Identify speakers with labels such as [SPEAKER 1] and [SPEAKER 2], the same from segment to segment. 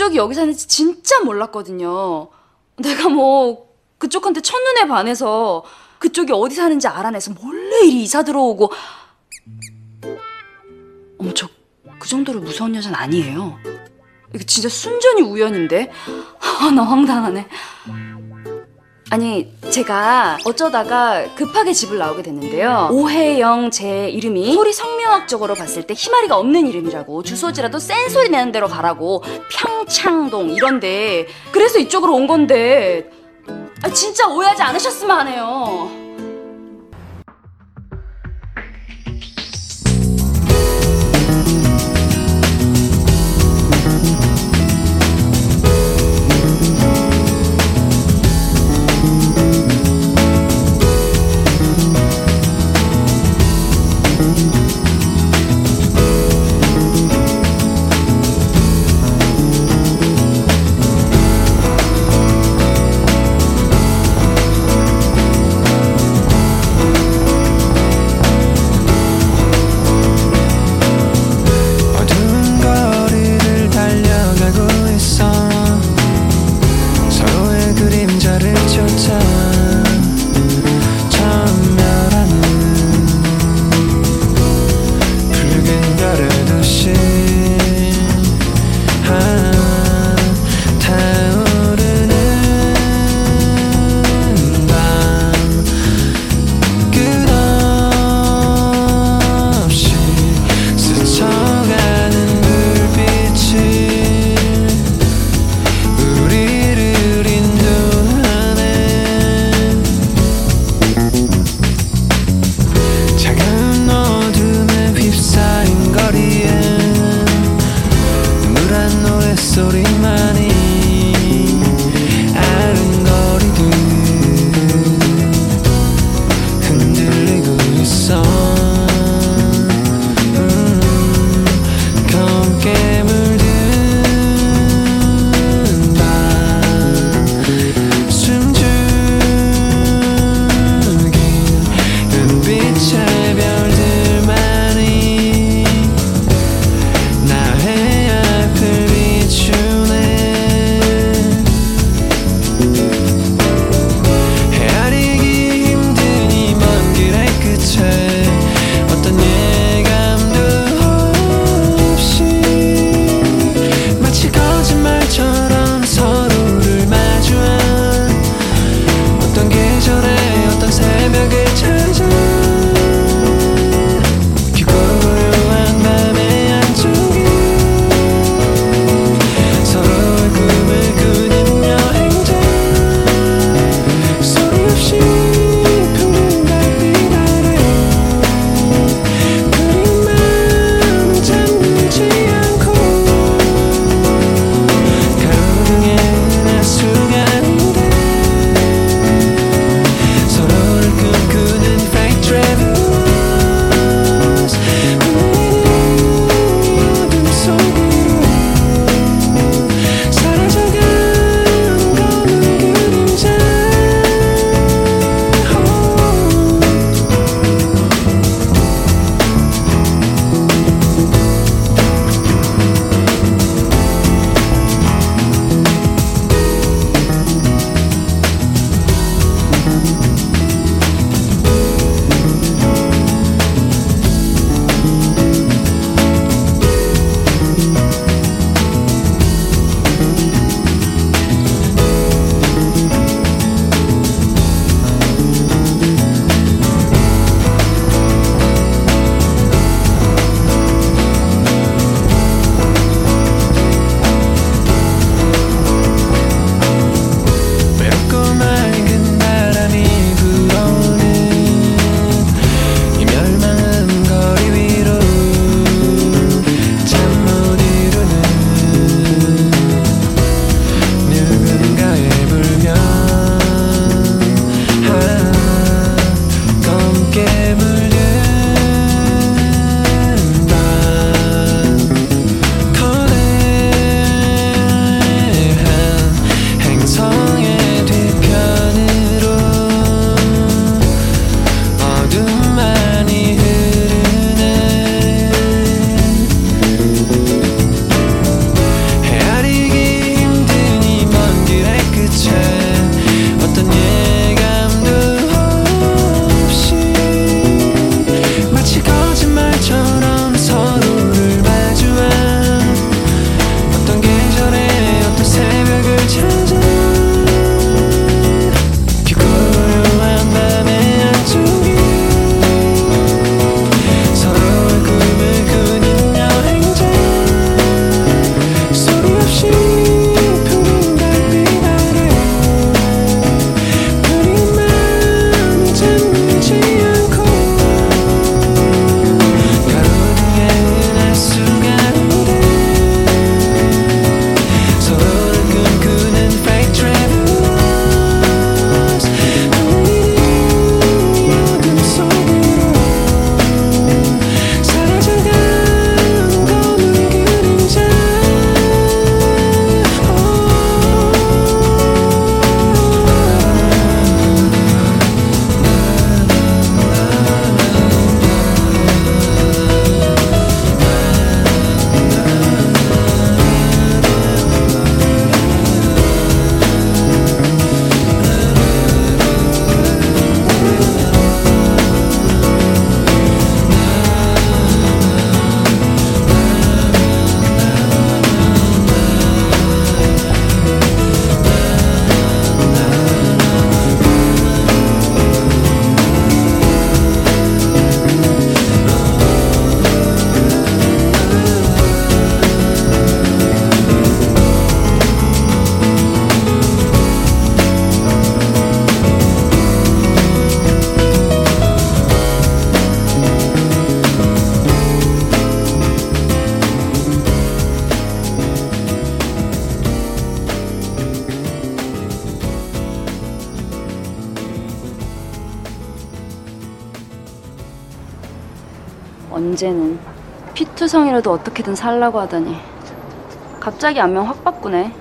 [SPEAKER 1] 그쪽이 여기 사는지 진짜 몰랐거든요. 내가 뭐 그쪽한테 첫눈에 반해서 그쪽이 어디 사는지 알아내서 몰래 이리 이사 들어오고 어머 저 그 정도로 무서운 여자는 아니에요. 이거 진짜 순전히 우연인데 아, 나 황당하네. 아니 제가 어쩌다가 급하게 집을 나오게 됐는데요. 오해영 제 이름이 소리 성명학적으로 봤을 때 희마리가 없는 이름이라고 주소지라도 센 소리 내는 데로 가라고 평창동 이런데 그래서 이쪽으로 온 건데 아, 진짜 오해하지 않으셨으면 하네요.
[SPEAKER 2] 피투성이라도 어떻게든 살라고 하다니 갑자기 안면 확 바꾸네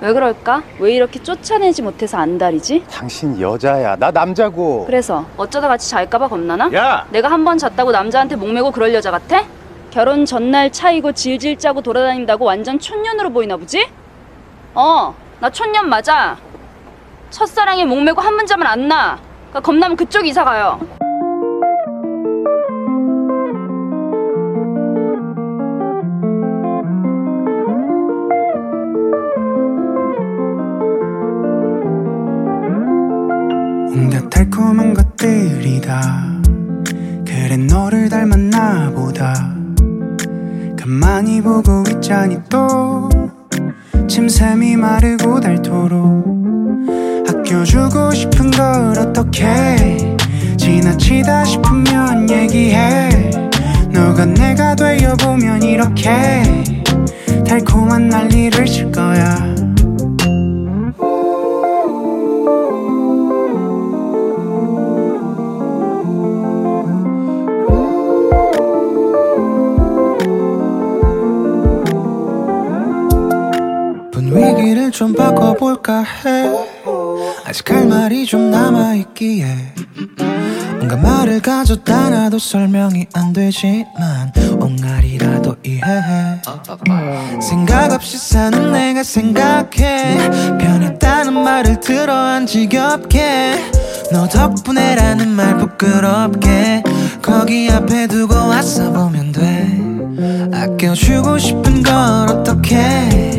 [SPEAKER 2] 왜 그럴까? 왜 이렇게 쫓아내지 못해서 안달이지?
[SPEAKER 3] 당신 여자야. 나 남자고.
[SPEAKER 2] 그래서 어쩌다 같이 잘까봐 겁나나?
[SPEAKER 3] 야!
[SPEAKER 2] 내가 한 번 잤다고 남자한테 목매고 그럴 여자 같아? 결혼 전날 차이고 질질 짜고 돌아다닌다고 완전 촌년으로 보이나 보지? 어, 나 촌년 맞아. 첫사랑에 목매고 한번 자면 안 나. 그러니까 겁나면 그쪽 이사 가요.
[SPEAKER 4] 달콤한 것들이다. 그래 너를 닮았나 보다. 가만히 보고 있자니 또 침샘이 마르고 닳도록. 아껴주고 싶은 걸 어떻게 지나치다 싶으면 얘기해. 너가 내가 되어보면 이렇게 달콤한 난리를 칠 거야 좀 바꿔볼까 해. 아직 할 말이 좀 남아있기에. 뭔가 말을 가져다 놔도 설명이 안 되지만 옹알이라도 이해해. 생각 없이 사는 내가 생각해. 변했다는 말을 들어 안 지겹게. 너 덕분에라는 말 부끄럽게. 거기 앞에 두고 왔어 보면 돼. 아껴주고 싶은 걸 어떻게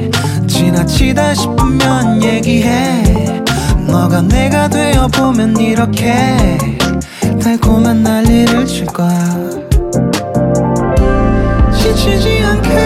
[SPEAKER 4] 지나치다 싶으면 얘기해. 너가 내가 되어보면 이렇게 달콤한 난리를 칠 거야. 지치지 않게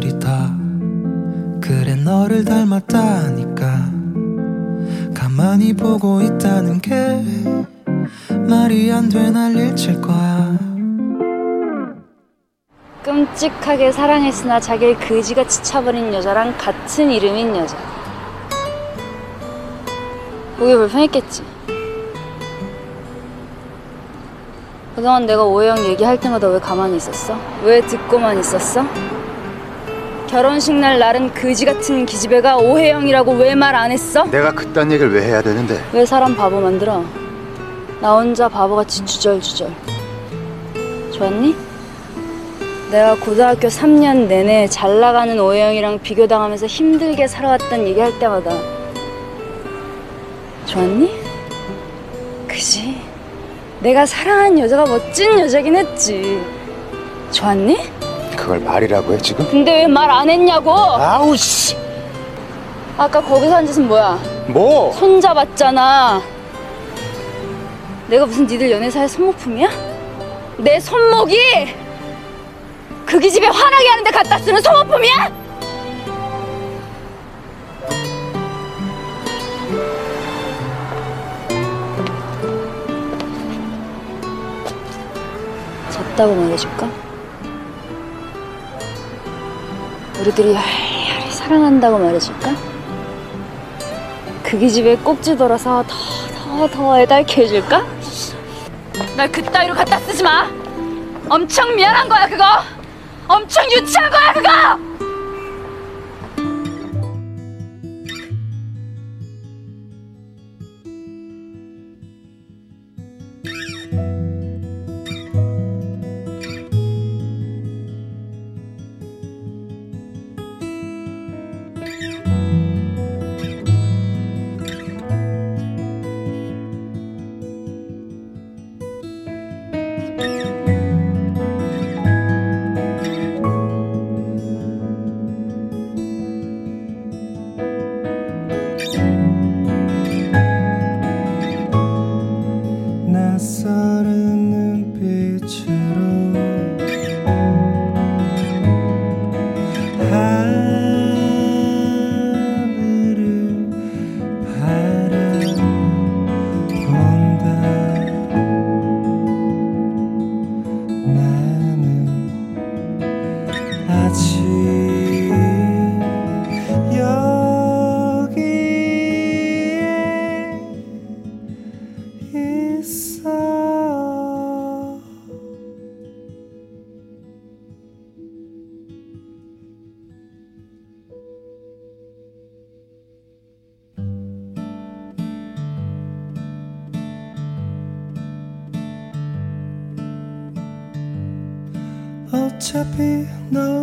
[SPEAKER 4] 것들이 다 그래 너를 닮았다니까 가만히 보고 있다는 게 말이 안돼 난리를 칠 거야
[SPEAKER 2] 끔찍하게 사랑했으나 자기를 그지같이 차버린 여자랑 같은 이름인 여자. 보기 불편했겠지. 그동안 내가 오해영 얘기할 때마다 왜 가만히 있었어? 왜 듣고만 있었어? 결혼식 날 날은 그지 같은 기집애가 오해영이라고 왜 말 안 했어?
[SPEAKER 3] 내가 그딴 얘기를 왜 해야 되는데?
[SPEAKER 2] 왜 사람 바보 만들어? 나 혼자 바보같이 주절주절. 좋았니? 내가 고등학교 3년 내내 잘 나가는 오해영이랑 비교당하면서 힘들게 살아왔단 얘기할 때마다 좋았니? 그지? 내가 사랑한 여자가 멋진 여자긴 했지. 좋았니?
[SPEAKER 3] 그걸 말이라고 해 지금?
[SPEAKER 2] 근데 왜 말 안 했냐고?
[SPEAKER 3] 아우 씨.
[SPEAKER 2] 아까 거기서 한 짓은 뭐야?
[SPEAKER 3] 뭐?
[SPEAKER 2] 손잡았잖아. 내가 무슨 니들 연애사의 손목품이야? 내 손목이 그 기집애 화나게 하는데 갖다 쓰는 소모품이야? 졌다고 말해줄까? 우리들이 열렬히 사랑한다고 말해줄까? 그 기집애 꼭지 돌아서 더 더 더 애달게 해줄까? 날 그따위로 갖다 쓰지 마. 엄청 미안한 거야 그거. 엄청 유치한 거야 그거.
[SPEAKER 5] happy now.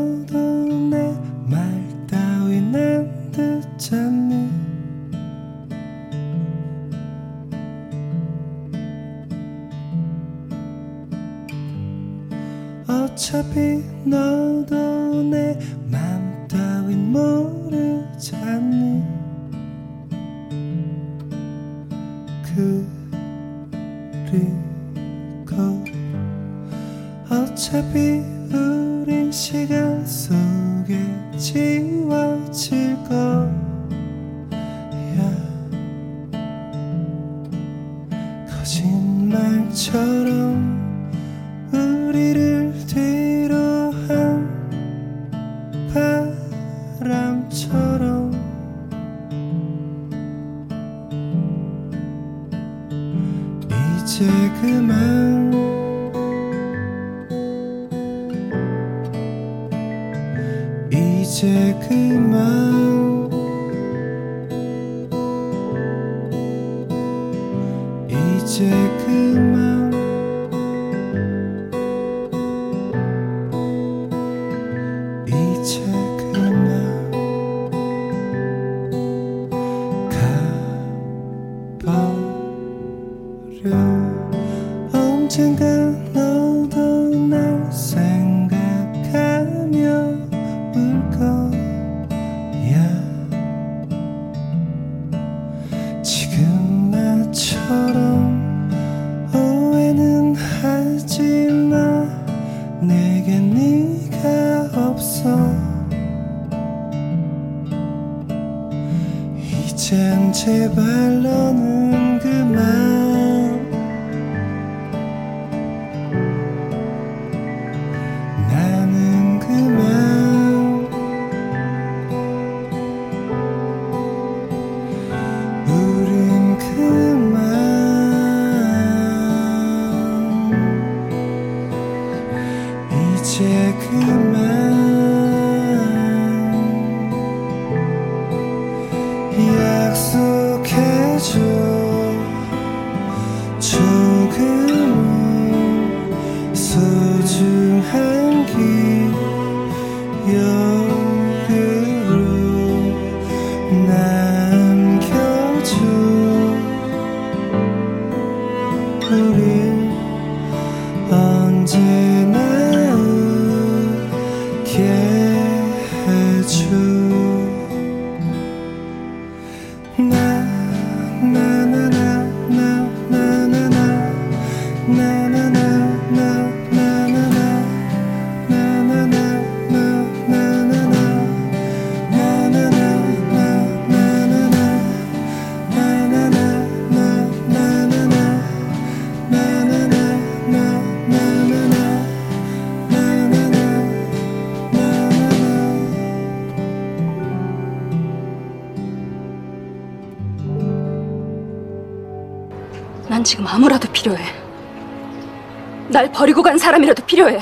[SPEAKER 2] 버리고 간 사람이라도 필요해.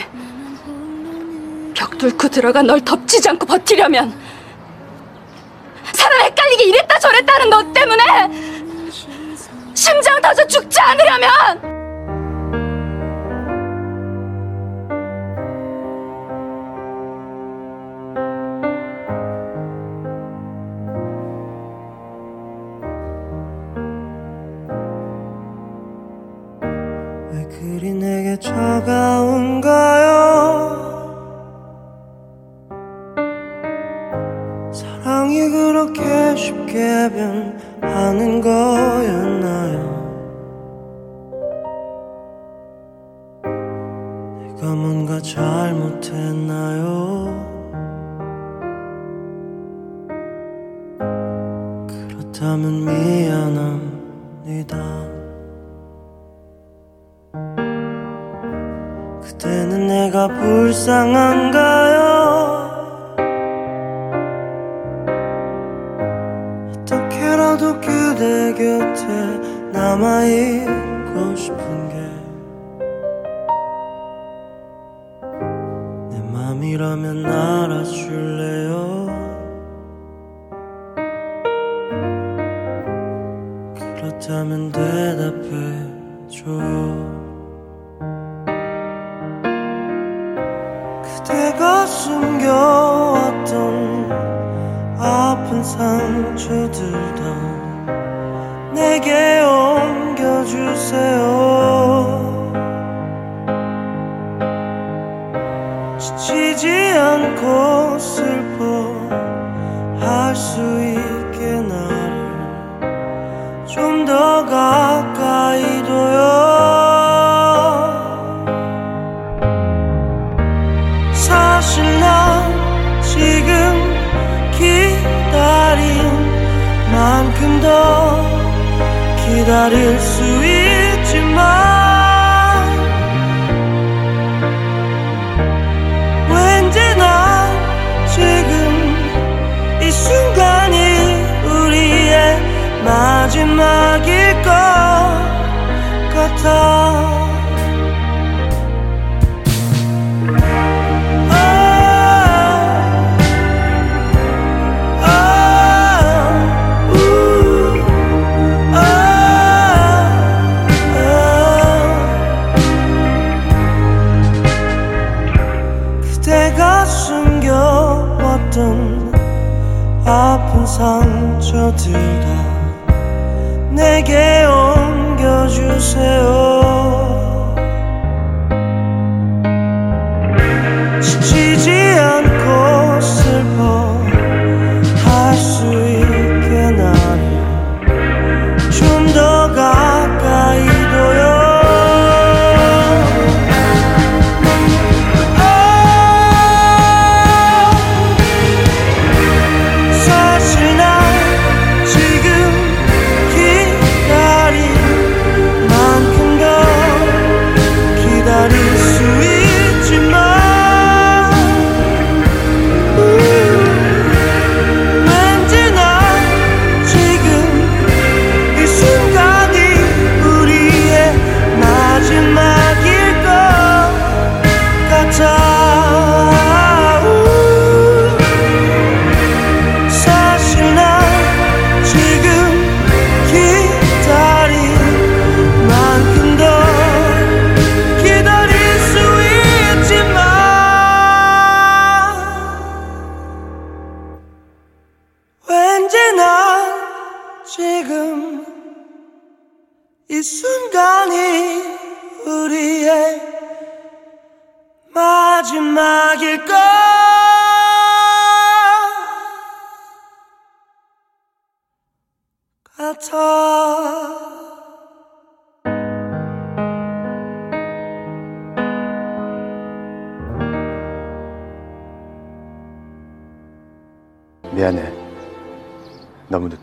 [SPEAKER 2] 벽 뚫고 들어가 널 덮치지 않고 버티려면
[SPEAKER 6] 않고 슬퍼할 수 있게 나를 좀 더 가까이 둬요. 사실 난 지금 기다린 만큼 더 기다릴 상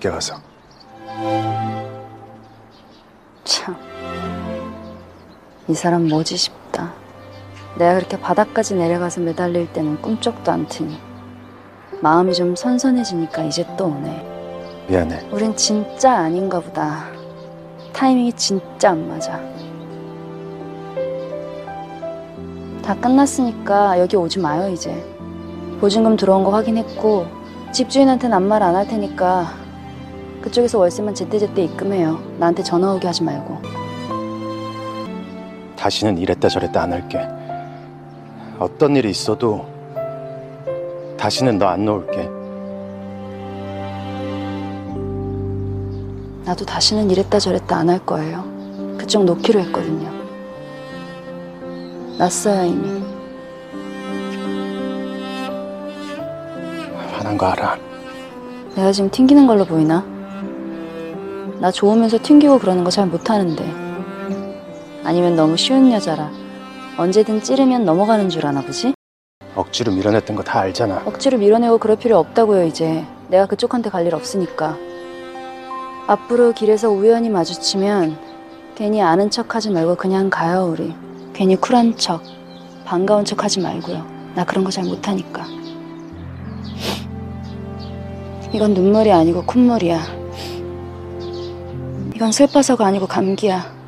[SPEAKER 3] 늦게 와서.
[SPEAKER 2] 참. 이 사람 뭐지 싶다. 내가 그렇게 바닥까지 내려가서 매달릴 때는 꿈쩍도 안 트니. 마음이 좀 선선해지니까 이제 또 오네.
[SPEAKER 3] 미안해.
[SPEAKER 2] 우린 진짜 아닌가 보다. 타이밍이 진짜 안 맞아. 다 끝났으니까 여기 오지 마요, 이제. 보증금 들어온 거 확인했고, 집주인한테는 아무 말 안 할 테니까, 그쪽에서 월세만 제때제때 입금해요. 나한테 전화 오게 하지 말고.
[SPEAKER 3] 다시는 이랬다 저랬다 안 할게. 어떤 일이 있어도 다시는 너 안 놓을게.
[SPEAKER 2] 나도 다시는 이랬다 저랬다 안 할 거예요. 그쪽 놓기로 했거든요. 났어요 이미.
[SPEAKER 7] 화난 거 알아.
[SPEAKER 2] 내가 지금 튕기는 걸로 보이나? 나 좋으면서 튕기고 그러는 거 잘 못하는데. 아니면 너무 쉬운 여자라. 언제든 찌르면 넘어가는 줄 아나 보지?
[SPEAKER 7] 억지로 밀어냈던 거 다 알잖아.
[SPEAKER 2] 억지로 밀어내고 그럴 필요 없다고요, 이제. 내가 그쪽한테 갈 일 없으니까. 앞으로 길에서 우연히 마주치면 괜히 아는 척 하지 말고 그냥 가요, 우리. 괜히 쿨한 척, 반가운 척 하지 말고요. 나 그런 거 잘 못하니까. 이건 눈물이 아니고 콧물이야. 이건 슬퍼서가 아니고 감기야.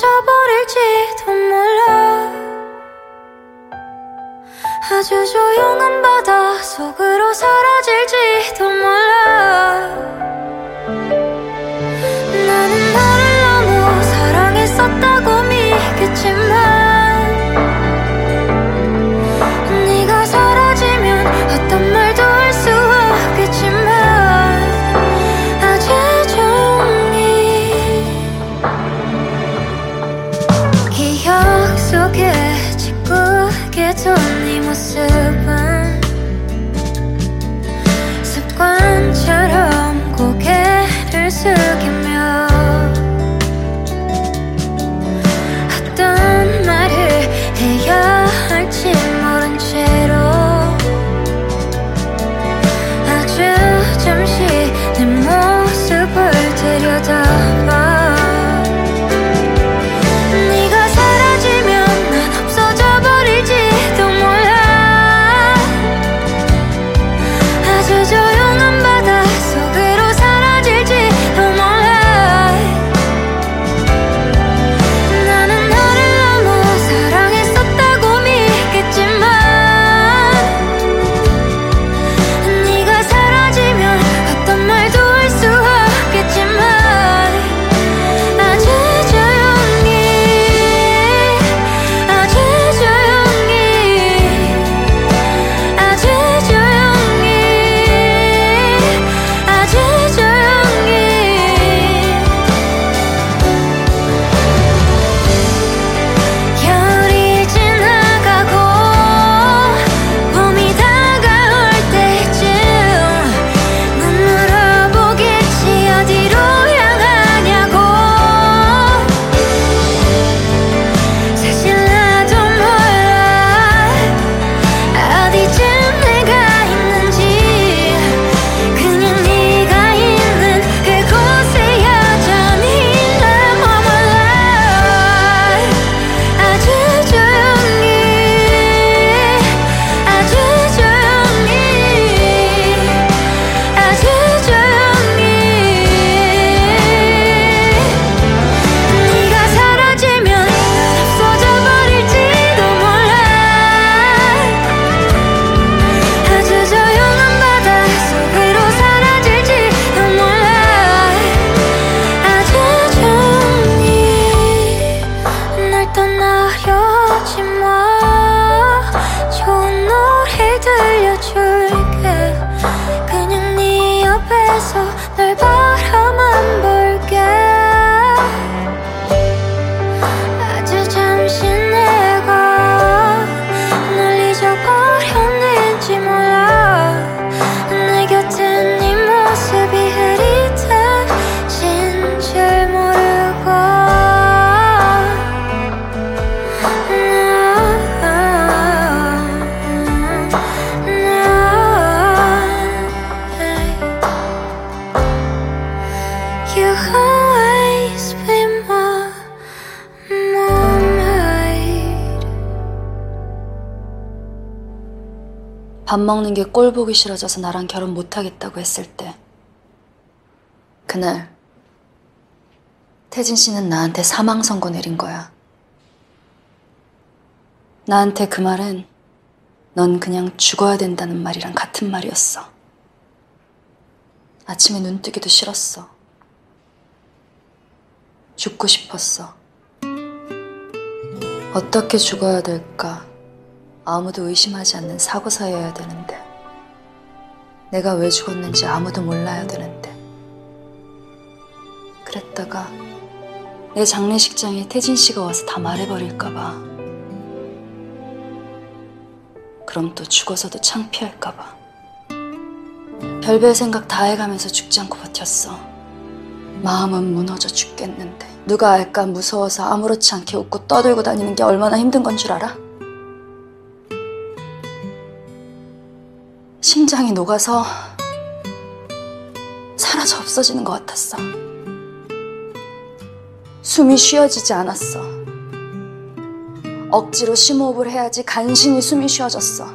[SPEAKER 8] 난 없어져 버릴지도 몰라. 아주 조용한 바다 속으로 사라질지도 몰라
[SPEAKER 2] 먹는 게 꼴 보기 싫어져서 나랑 결혼 못하겠다고 했을 때 그날 태진 씨는 나한테 사망 선고 내린 거야. 나한테 그 말은 넌 그냥 죽어야 된다는 말이랑 같은 말이었어. 아침에 눈 뜨기도 싫었어. 죽고 싶었어. 어떻게 죽어야 될까? 아무도 의심하지 않는 사고사여야 되는데. 내가 왜 죽었는지 아무도 몰라야 되는데. 그랬다가 내 장례식장에 태진 씨가 와서 다 말해버릴까봐. 그럼 또 죽어서도 창피할까봐. 별별 생각 다 해가면서 죽지 않고 버텼어. 마음은 무너져 죽겠는데. 누가 알까 무서워서 아무렇지 않게 웃고 떠들고 다니는 게 얼마나 힘든 건 줄 알아? 심장이 녹아서 사라져 없어지는 것 같았어. 숨이 쉬어지지 않았어. 억지로 심호흡을 해야지 간신히 숨이 쉬어졌어.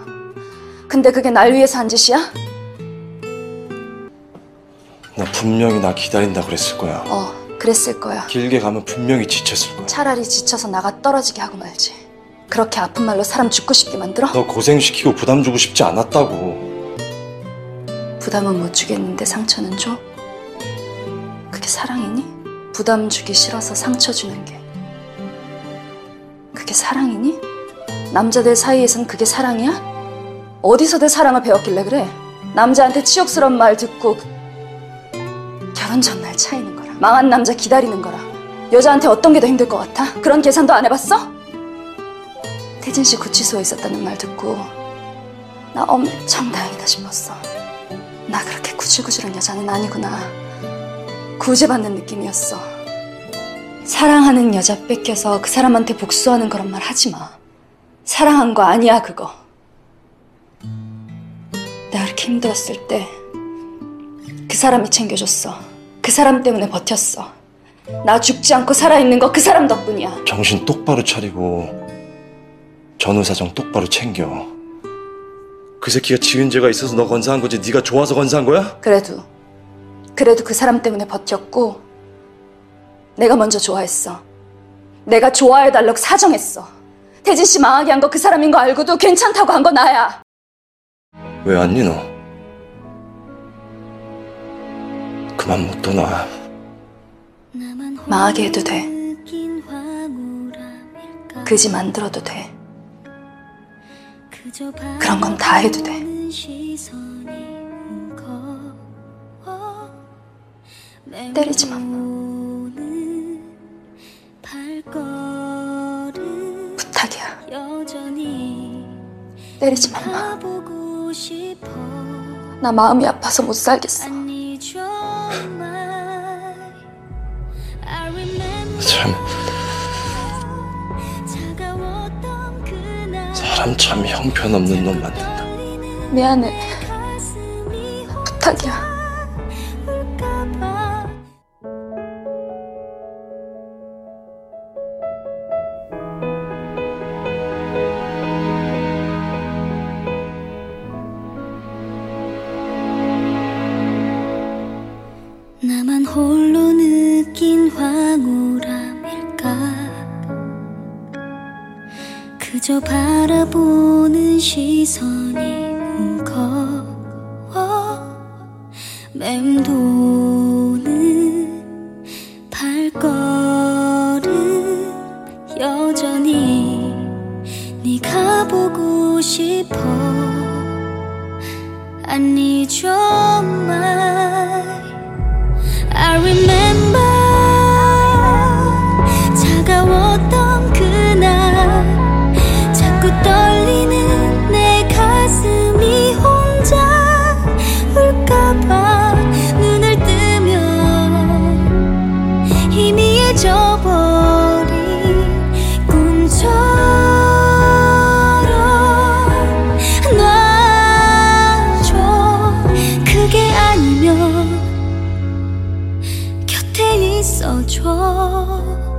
[SPEAKER 2] 근데 그게 날 위해서 한 짓이야?
[SPEAKER 9] 나 분명히 나 기다린다 그랬을 거야.
[SPEAKER 2] 어, 그랬을 거야.
[SPEAKER 9] 길게 가면 분명히 지쳤을 거야.
[SPEAKER 2] 차라리 지쳐서 나가 떨어지게 하고 말지. 그렇게 아픈 말로 사람 죽고 싶게 만들어?
[SPEAKER 9] 너 고생시키고 부담 주고 싶지 않았다고.
[SPEAKER 2] 부담은 못 주겠는데 상처는 줘? 그게 사랑이니? 부담 주기 싫어서 상처 주는 게. 그게 사랑이니? 남자들 사이에선 그게 사랑이야? 어디서 내 사랑을 배웠길래 그래? 남자한테 치욕스러운 말 듣고 결혼 전날 차이는 거라. 망한 남자 기다리는 거라. 여자한테 어떤 게 더 힘들 것 같아? 그런 계산도 안 해봤어? 태진 씨 구치소에 있었다는 말 듣고 나 엄청 다행이다 싶었어. 나 그렇게 구질구질한 여자는 아니구나. 구제받는 느낌이었어. 사랑하는 여자 뺏겨서 그 사람한테 복수하는 그런 말 하지 마. 사랑한 거 아니야, 그거. 내가 그렇게 힘들었을 때 그 사람이 챙겨줬어. 그 사람 때문에 버텼어. 나 죽지 않고 살아있는 거 그 사람 덕분이야.
[SPEAKER 9] 정신 똑바로 차리고 전후 사정 똑바로 챙겨. 그 새끼가 지은 죄가 있어서 너 건사한 거지 네가 좋아서 건사한 거야?
[SPEAKER 2] 그래도, 그래도 그 사람 때문에 버텼고, 내가 먼저 좋아했어. 내가 좋아해달라고 사정했어. 태진 씨 망하게 한 거 그 사람인 거 알고도 괜찮다고 한 거 나야.
[SPEAKER 9] 왜 왔니 너? 그만 못 떠나.
[SPEAKER 2] 망하게 해도 돼. 그지 만들어도 돼. 그런 건 다 해도 돼. 때리지 마. 부탁이야. 때리지 마. 마. 나 마음이 아파서 못 살겠어.
[SPEAKER 9] 참 사람 참 형편없는 놈 만든다.
[SPEAKER 2] 미안해. 부탁이야.
[SPEAKER 8] 그저 바라보는 시선 中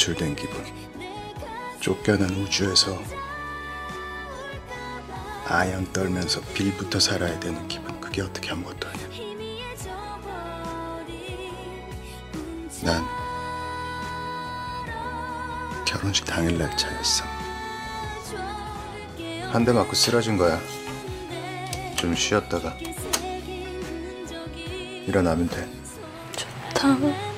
[SPEAKER 8] 배출된 기분. 쫓겨난 우주에서 아양 떨면서 빌부터 살아야 되는 기분. 그게 어떻게 아무것도 아니야. 난 결혼식 당일 날차였어. 한 대 맞고 쓰러진 거야. 좀 쉬었다가 일어나면 돼.
[SPEAKER 10] 좋다.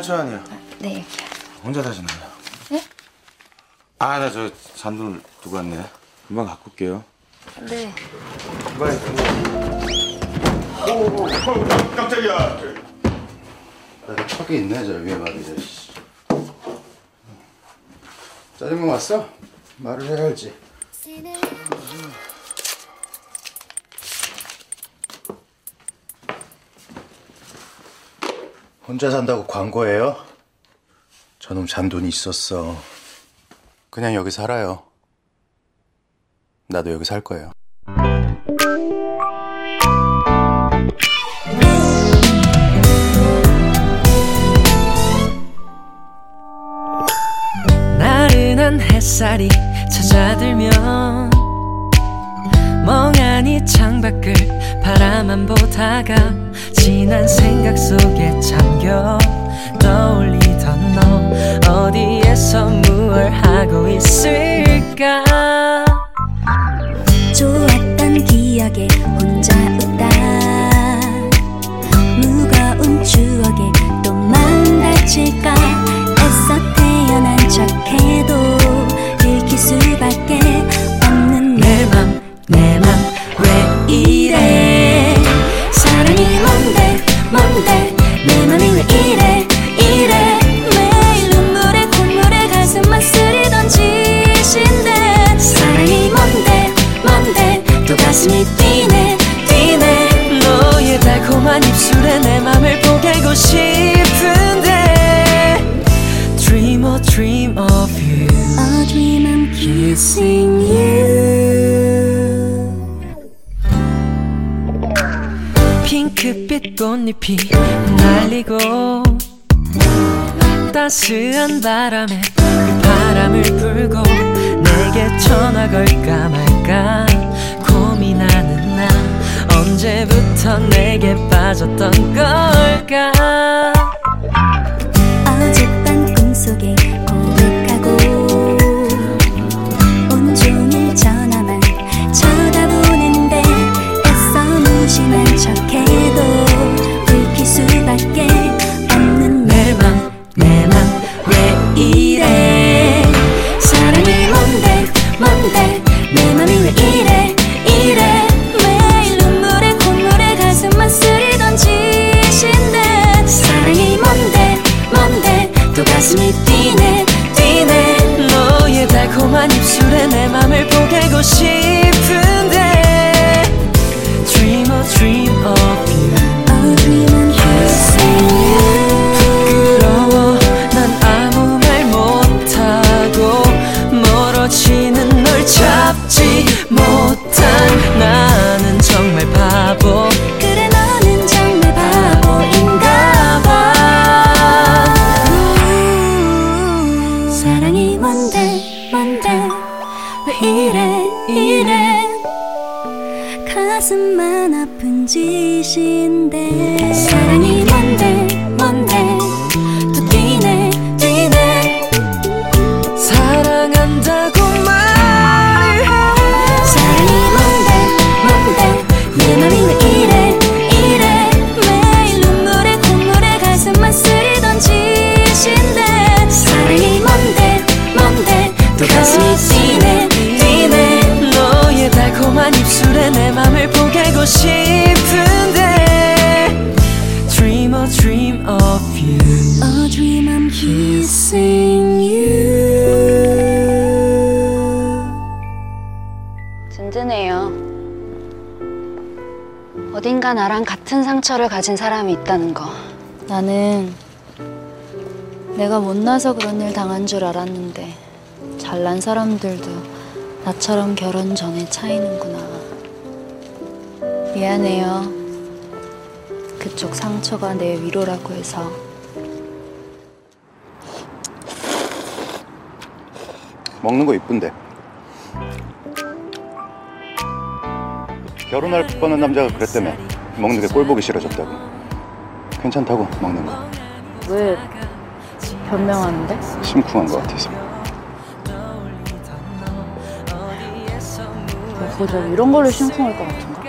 [SPEAKER 3] 18,000원이요.
[SPEAKER 2] 네.
[SPEAKER 3] 혼자 사시나요?
[SPEAKER 2] 네?
[SPEAKER 3] 아, 나 저 잔돈 두고 왔네. 금방 갖고 올게요.
[SPEAKER 2] 네.
[SPEAKER 3] 깜짝이야.
[SPEAKER 7] 나도 턱이 있네 저 위에 말이. 짜장면 왔어? 말을 해야지 혼자 산다고 광고해요? 저놈 잔돈이 있었어. 그냥 여기 살아요. 나도 여기 살 거예요.
[SPEAKER 11] 나른한 햇살이 찾아들면 멍하 니 창밖을 바라만 보다가 지난 생각 속에 잠겨 떠올리던 너 어디에서 무얼 하고 있을까?
[SPEAKER 8] 좋았던 기억에 혼자 웃다. 무거운 추억에 또 다칠까? 애써 태어난 척해도 들킬 수밖에 없는
[SPEAKER 11] 내맘내 맘 꽃잎이 날리고 따스한 바람에 그 바람을 불고 내게 전화 걸까 말까 고민하는 나 언제부터 내게 빠졌던 걸까
[SPEAKER 2] 가진 사람이 있다는 거. 나는 내가 못나서 그런 일 당한 줄 알았는데 잘난 사람들도 나처럼 결혼 전에 차이는구나. 미안해요. 그쪽 상처가 내 위로라고 해서.
[SPEAKER 7] 먹는 거 이쁜데 결혼할 뻔한 남자가 그랬다며 먹는 게 꼴 보기 싫어졌다고 괜찮다고 먹는 거
[SPEAKER 2] 왜 변명하는데?
[SPEAKER 7] 심쿵한 거 같아서
[SPEAKER 2] 고작 이런 걸로 심쿵할 것 같은가?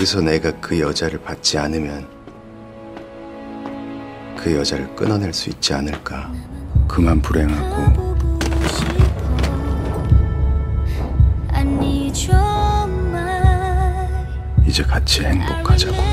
[SPEAKER 7] 여기서 내가 그 여자를 받지 않으면 그 여자를 끊어낼 수 있지 않을까. 그만 불행하고 이제 같이 행복하자고.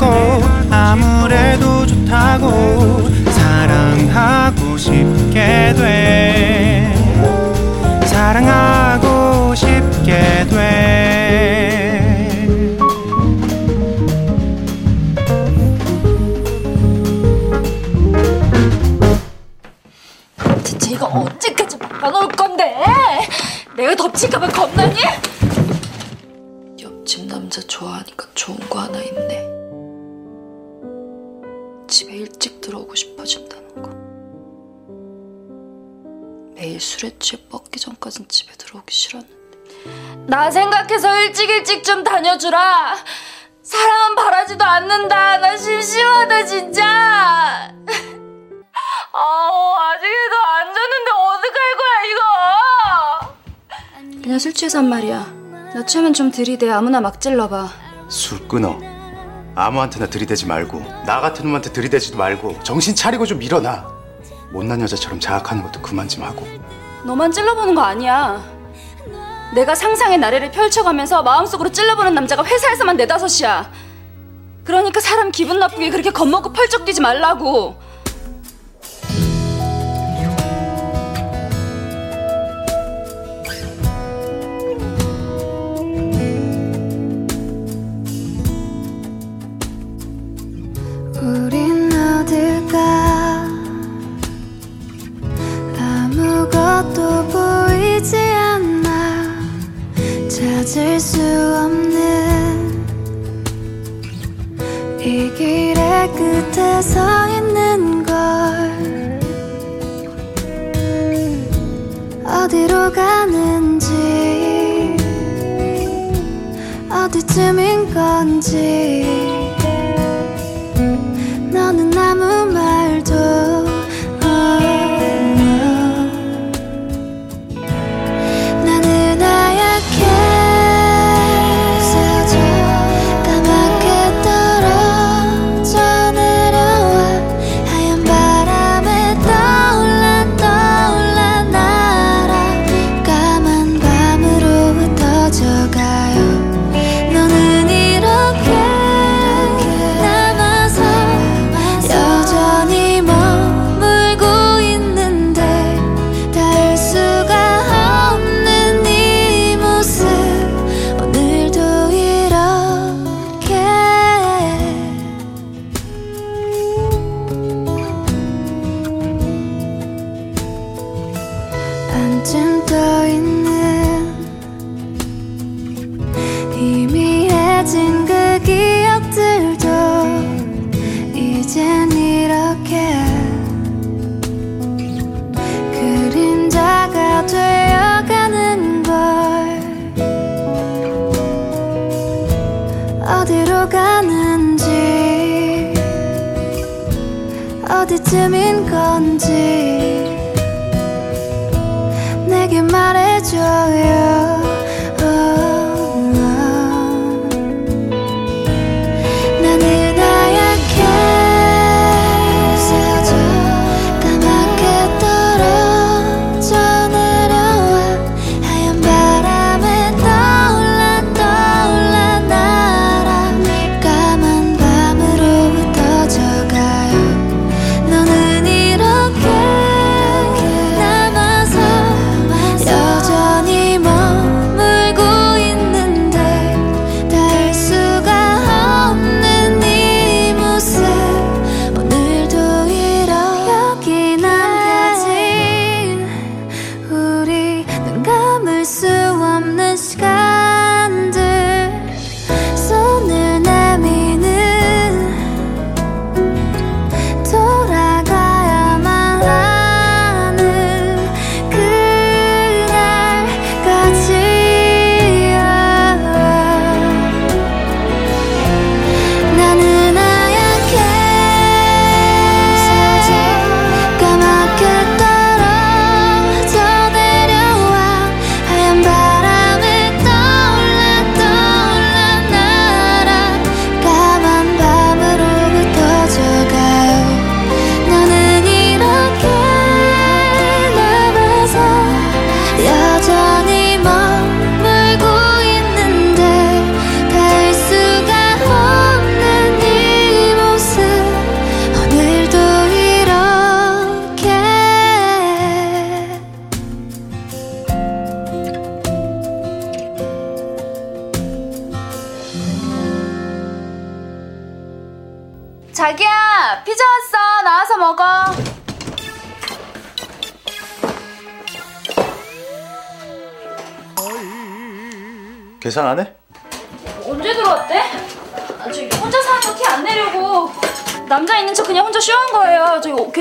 [SPEAKER 5] 싶고 아무래도 좋다고 사랑하고 싶게 돼 사랑하고 싶게 돼
[SPEAKER 10] 대체 이거 언제까지 막아놓을 건데? 내가 덮칠까봐 겁나니? 전까진 집에 들어오기 싫었는데. 나 생각해서 일찍 일찍 좀 다녀주라. 사랑은 바라지도 않는다. 나 심심하다 진짜. 아우 아직도 안 잤는데 어떡할 거야 이거
[SPEAKER 2] 그냥 술 취해서 한 말이야. 나 취하면 좀 들이대 아무나 막 찔러봐.
[SPEAKER 7] 술 끊어. 아무한테나 들이대지 말고 나 같은 놈한테 들이대지도 말고 정신 차리고 좀 일어나. 못난 여자처럼 자학하는 것도 그만 좀 하고.
[SPEAKER 2] 너만 찔러보는 거 아니야. 내가 상상의 나래를 펼쳐가면서 마음속으로 찔러보는 남자가 회사에서만 네다섯이야. 그러니까 사람 기분 나쁘게 그렇게 겁먹고 펄쩍 뛰지 말라고.
[SPEAKER 8] 아무것도 보이지 않아. 찾을 수 없는 이 길의 끝에 서 있는 걸. 어디로 가는지 어디쯤인 건지. 너는 아무 말도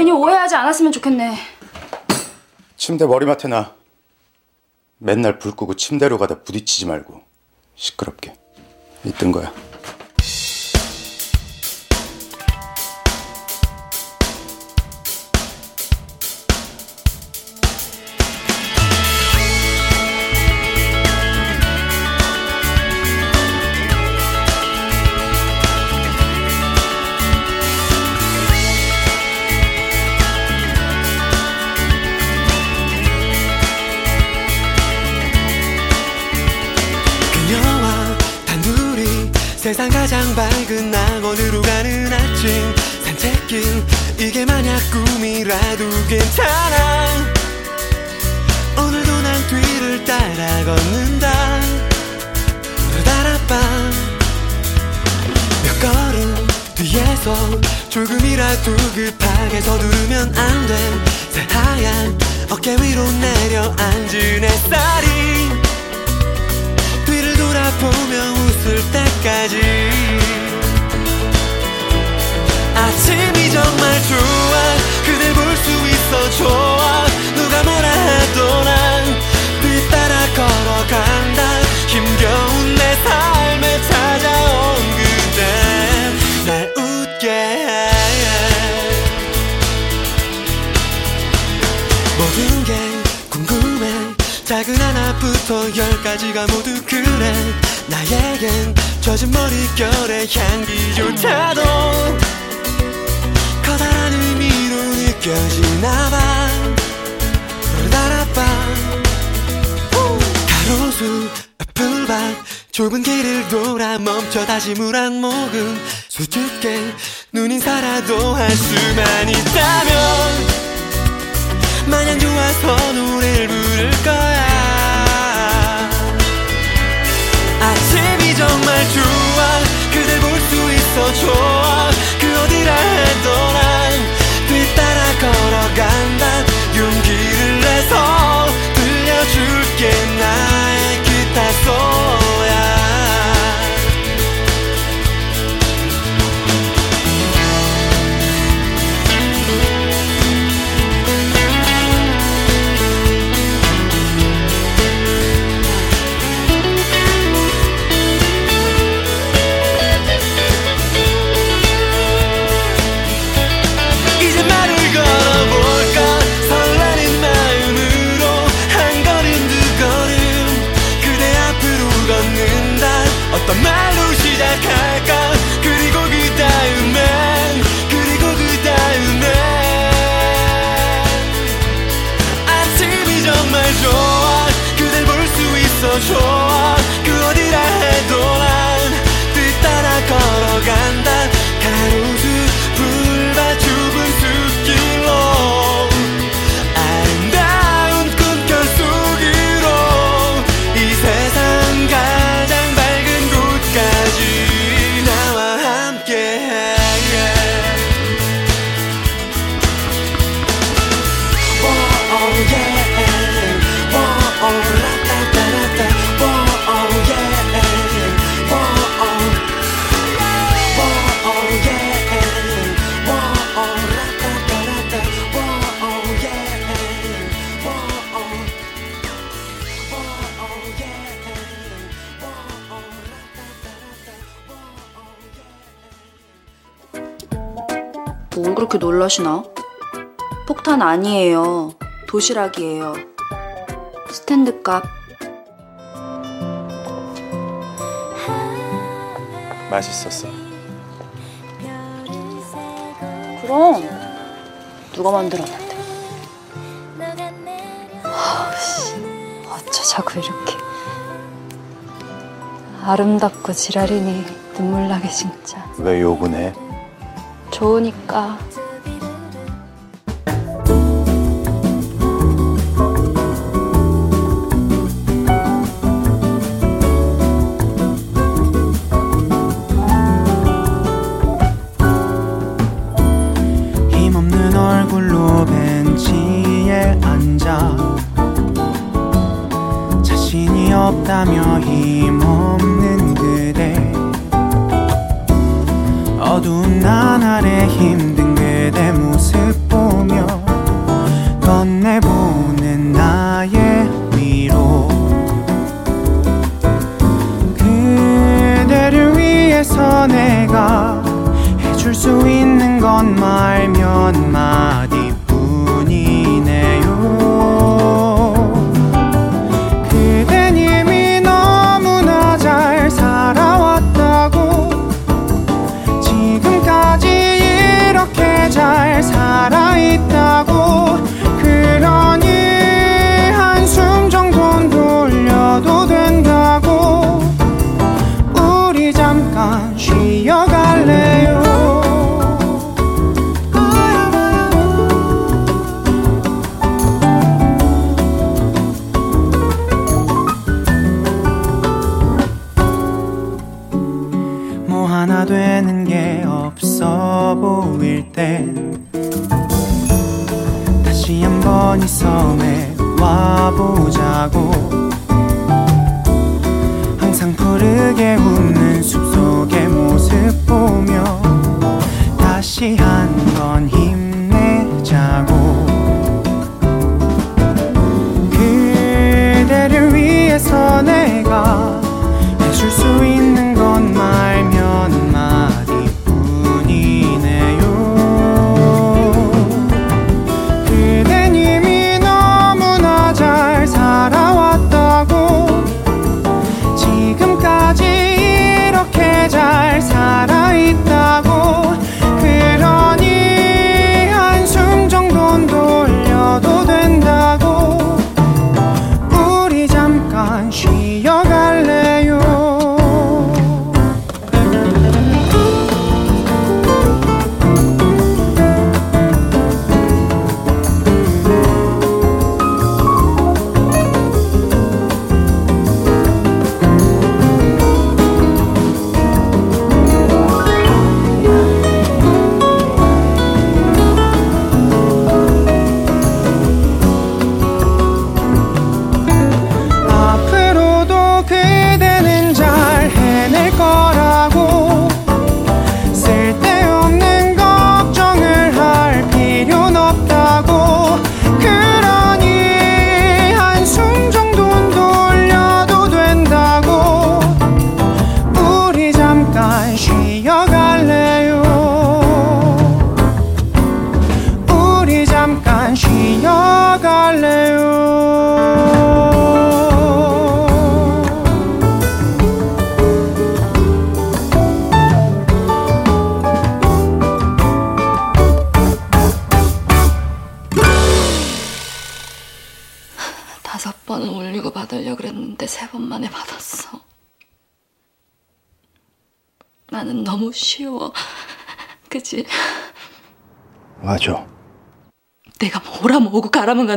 [SPEAKER 2] 괜히 오해하지 않았으면 좋겠네.
[SPEAKER 7] 침대 머리맡에 놔. 맨날 불 끄고 침대로 가다 부딪히지 말고 시끄럽게. 있던 거야.
[SPEAKER 1] 세상 가장 밝은 낙원으로 가는 아침. 산책길 이게 만약 꿈이라도 괜찮아. 오늘도 난 뒤를 따라 걷는다. 따라빠 몇 걸음 뒤에서 조금이라도 급하게 서두르면 안돼. 새하얀 어깨 위로 내려앉은 햇살이 돌아보며 웃을 때까지. 아침이 정말 좋아. 그댈 볼 수 있어 좋아. 누가 뭐라 해도 난 뒤따라 걸어간다. 힘겨운 내 삶에 찾아온 그대 날 웃게 해. 모든 게 작은 하나부터 열까지가 모두 그래. 나에겐 젖은 머릿결의 향기조차도. 커다란 의미로 느껴지나봐. 따라봐. 가로수 풀밭 좁은 길을 돌아 멈춰 다시 물 한 모금. 수줍게 눈이 살아도 할 수만 있다면 마냥 좋아서 노래를 부를 거야 정말 좋아. 그댈 볼 수 있어 좋아. 그 어디라 해도 난 뒤따라 걸어간다. 용기를 내서 들려줄게 나 말로 시
[SPEAKER 2] 놀라시나? 폭탄 아니에요. 도시락이에요. 스탠드 값.
[SPEAKER 7] 맛있었어.
[SPEAKER 2] 그럼 누가 만들었는데?
[SPEAKER 10] 어쩌자고 이렇게 아름답고 지랄이니 눈물 나게 진짜
[SPEAKER 7] 왜 욕은 해?
[SPEAKER 10] 좋으니까
[SPEAKER 7] 잠깐 쉬어갈래요?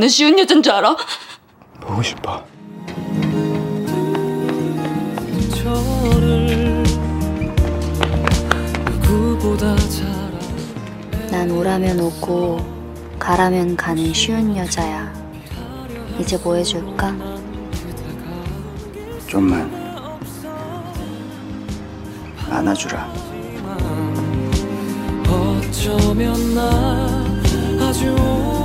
[SPEAKER 7] 나는
[SPEAKER 10] 쉬운 여잔 줄 알아?
[SPEAKER 3] 보고 싶어.
[SPEAKER 2] 난 오라면 오고 가라면 가는 쉬운 여자야. 이제 뭐 해줄까?
[SPEAKER 3] 좀만 안아주라.
[SPEAKER 1] 어쩌면 나 아주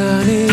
[SPEAKER 1] sunny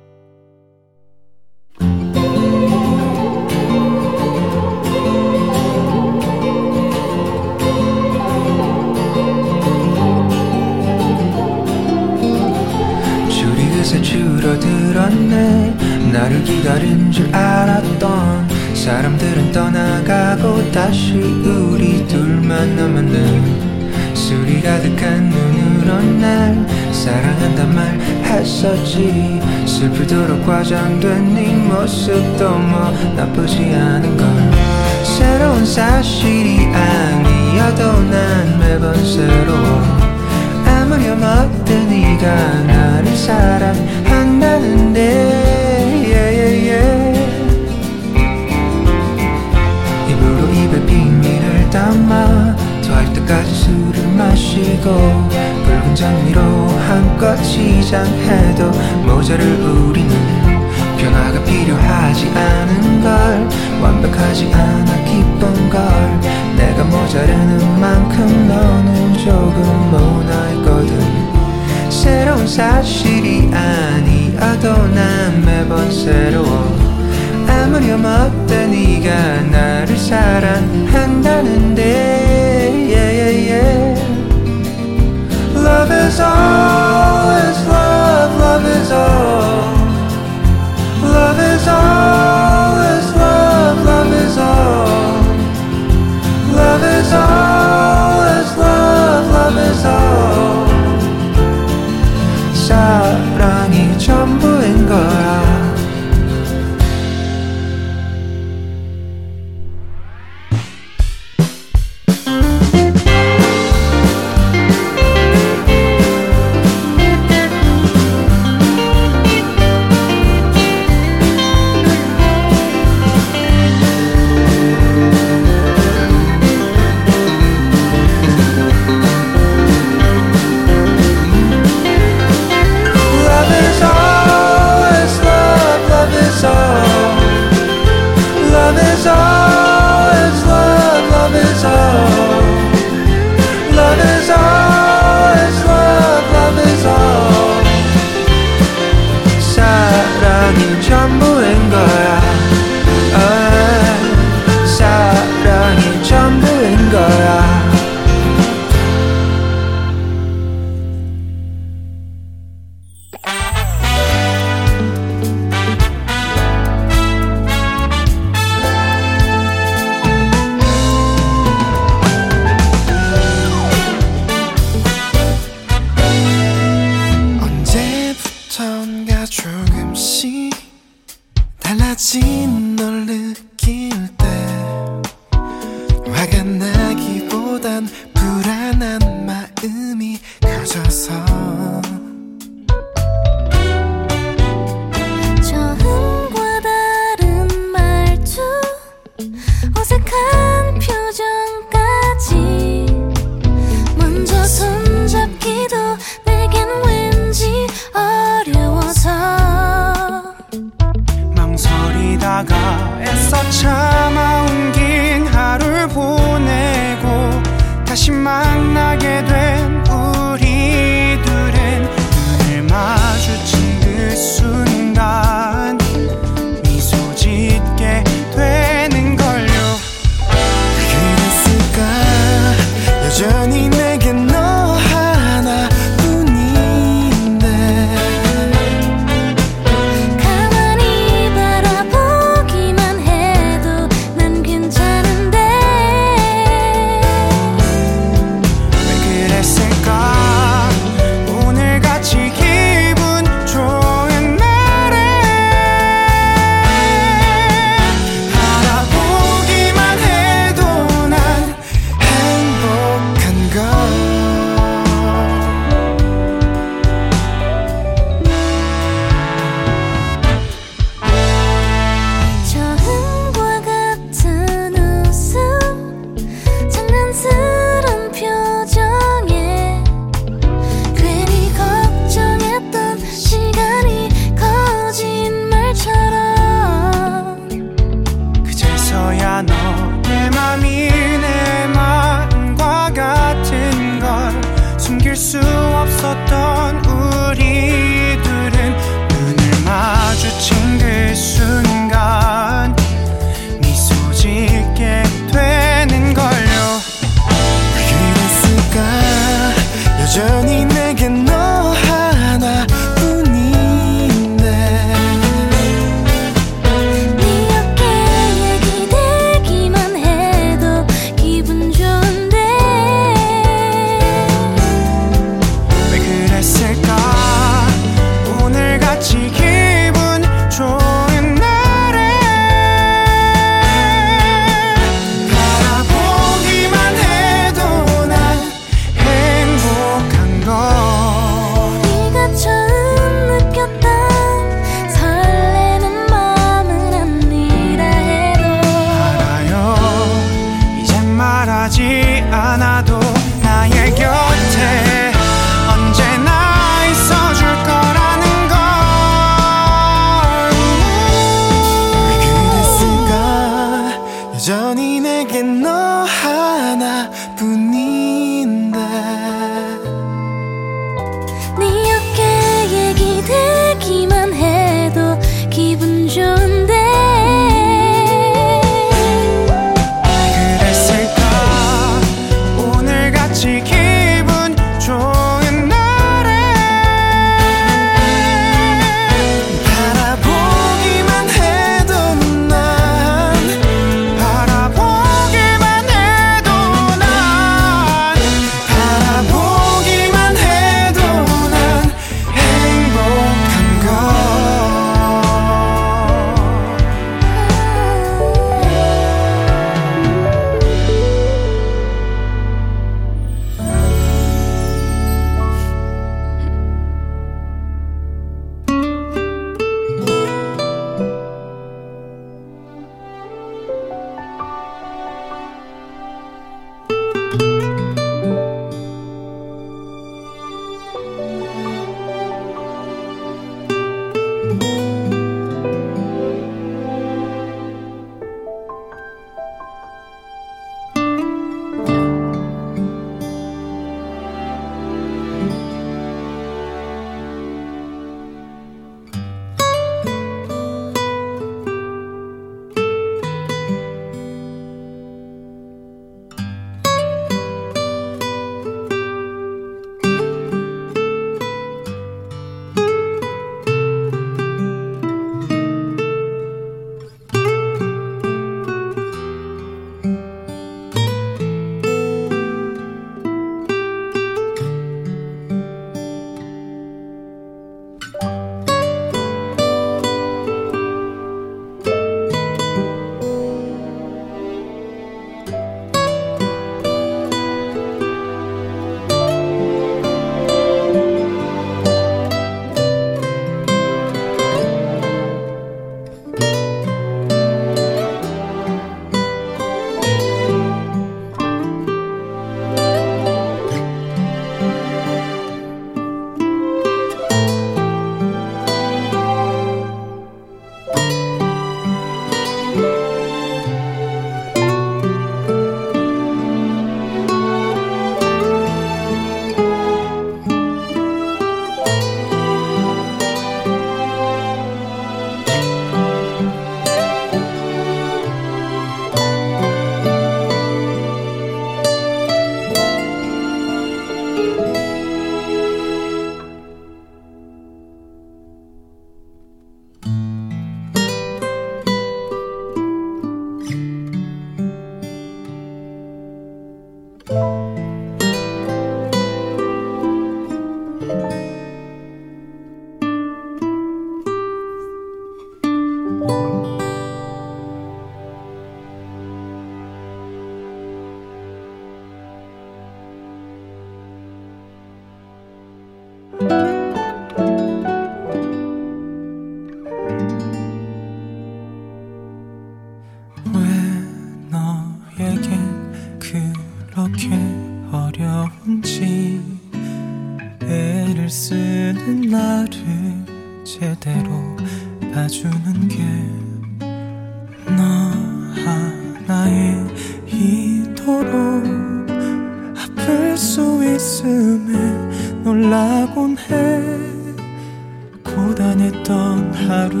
[SPEAKER 12] 어떤
[SPEAKER 5] 하루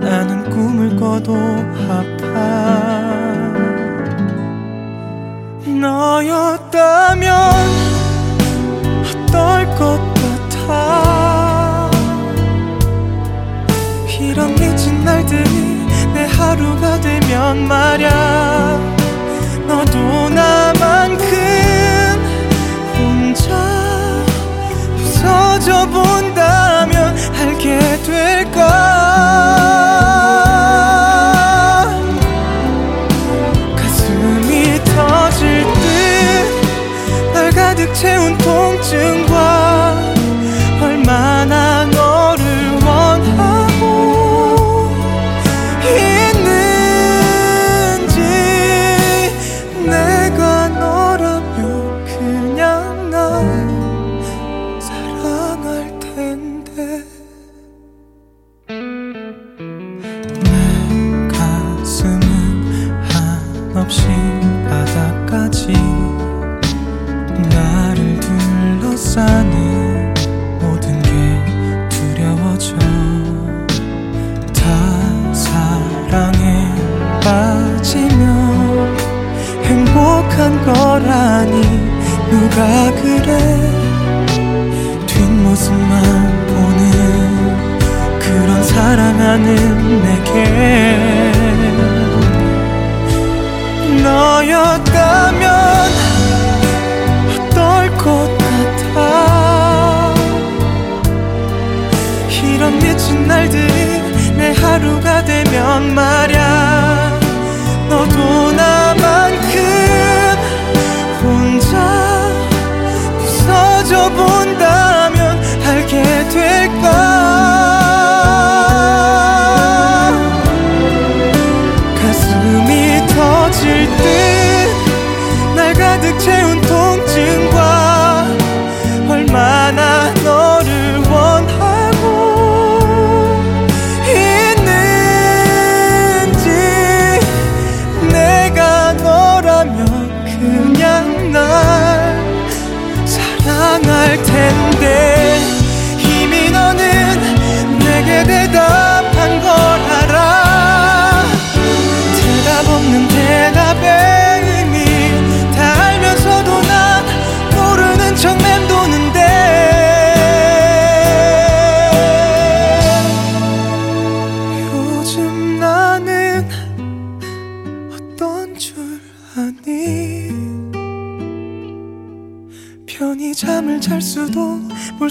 [SPEAKER 13] 나는
[SPEAKER 5] 꿈을 꿔도 아파. 너였다면 어떨 것 같아? 이런 미친 날들이 내 하루가 되면 말야.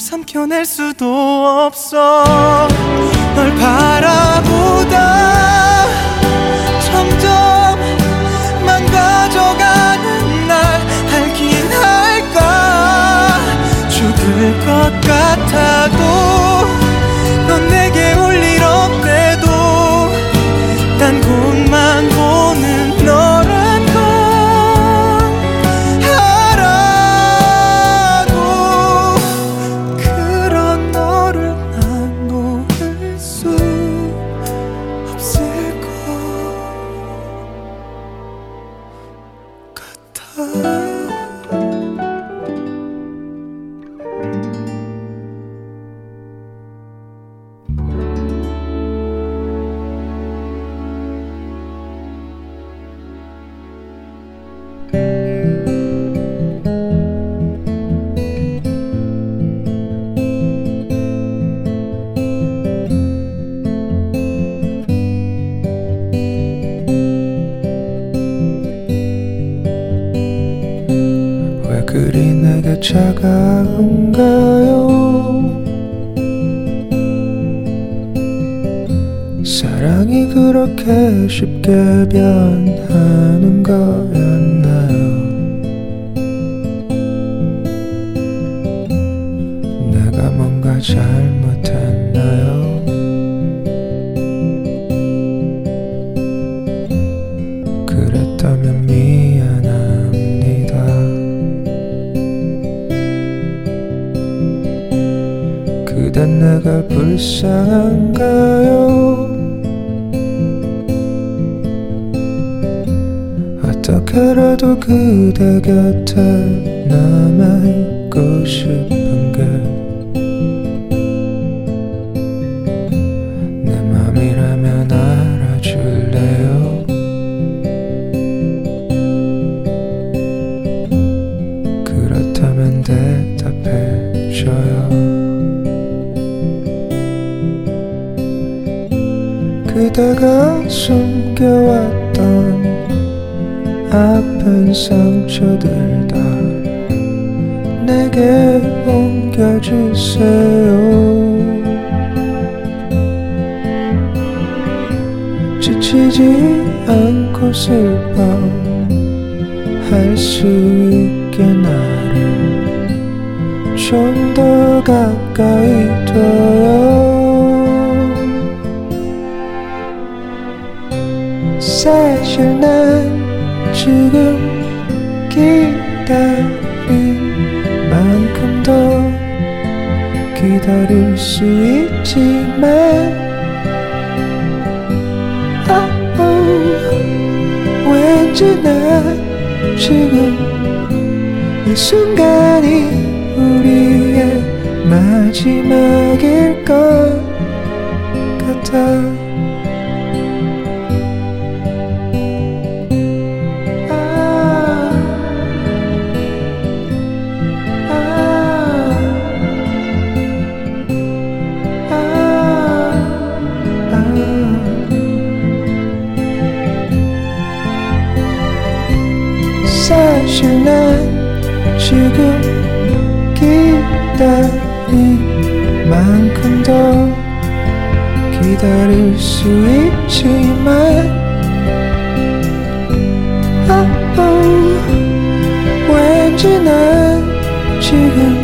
[SPEAKER 5] 삼켜낼 수도 없어. 널
[SPEAKER 12] 바라봐. 지치지 않고 슬퍼 할 수 있게 나를 좀 더 가까이 둬요. 사실 난 지금 기다린 만큼 더 기다릴 수 있지만 난 지금 이 순간이 우리의 마지막일 것 같아 기다릴 수 있지만 oh, oh, 왠지 난 지금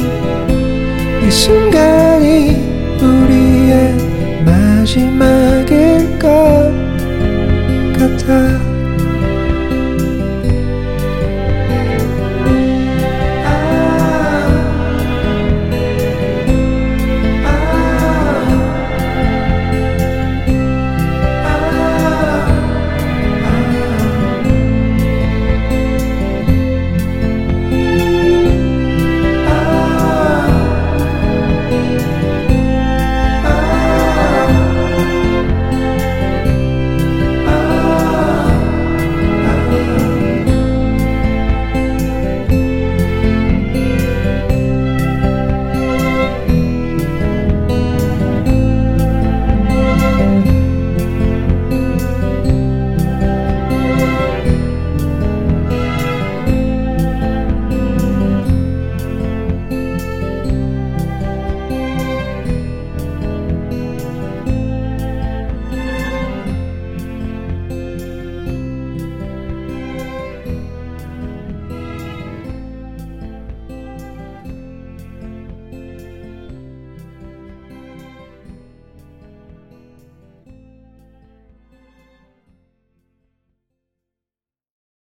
[SPEAKER 12] 이 순간이 우리의 마지막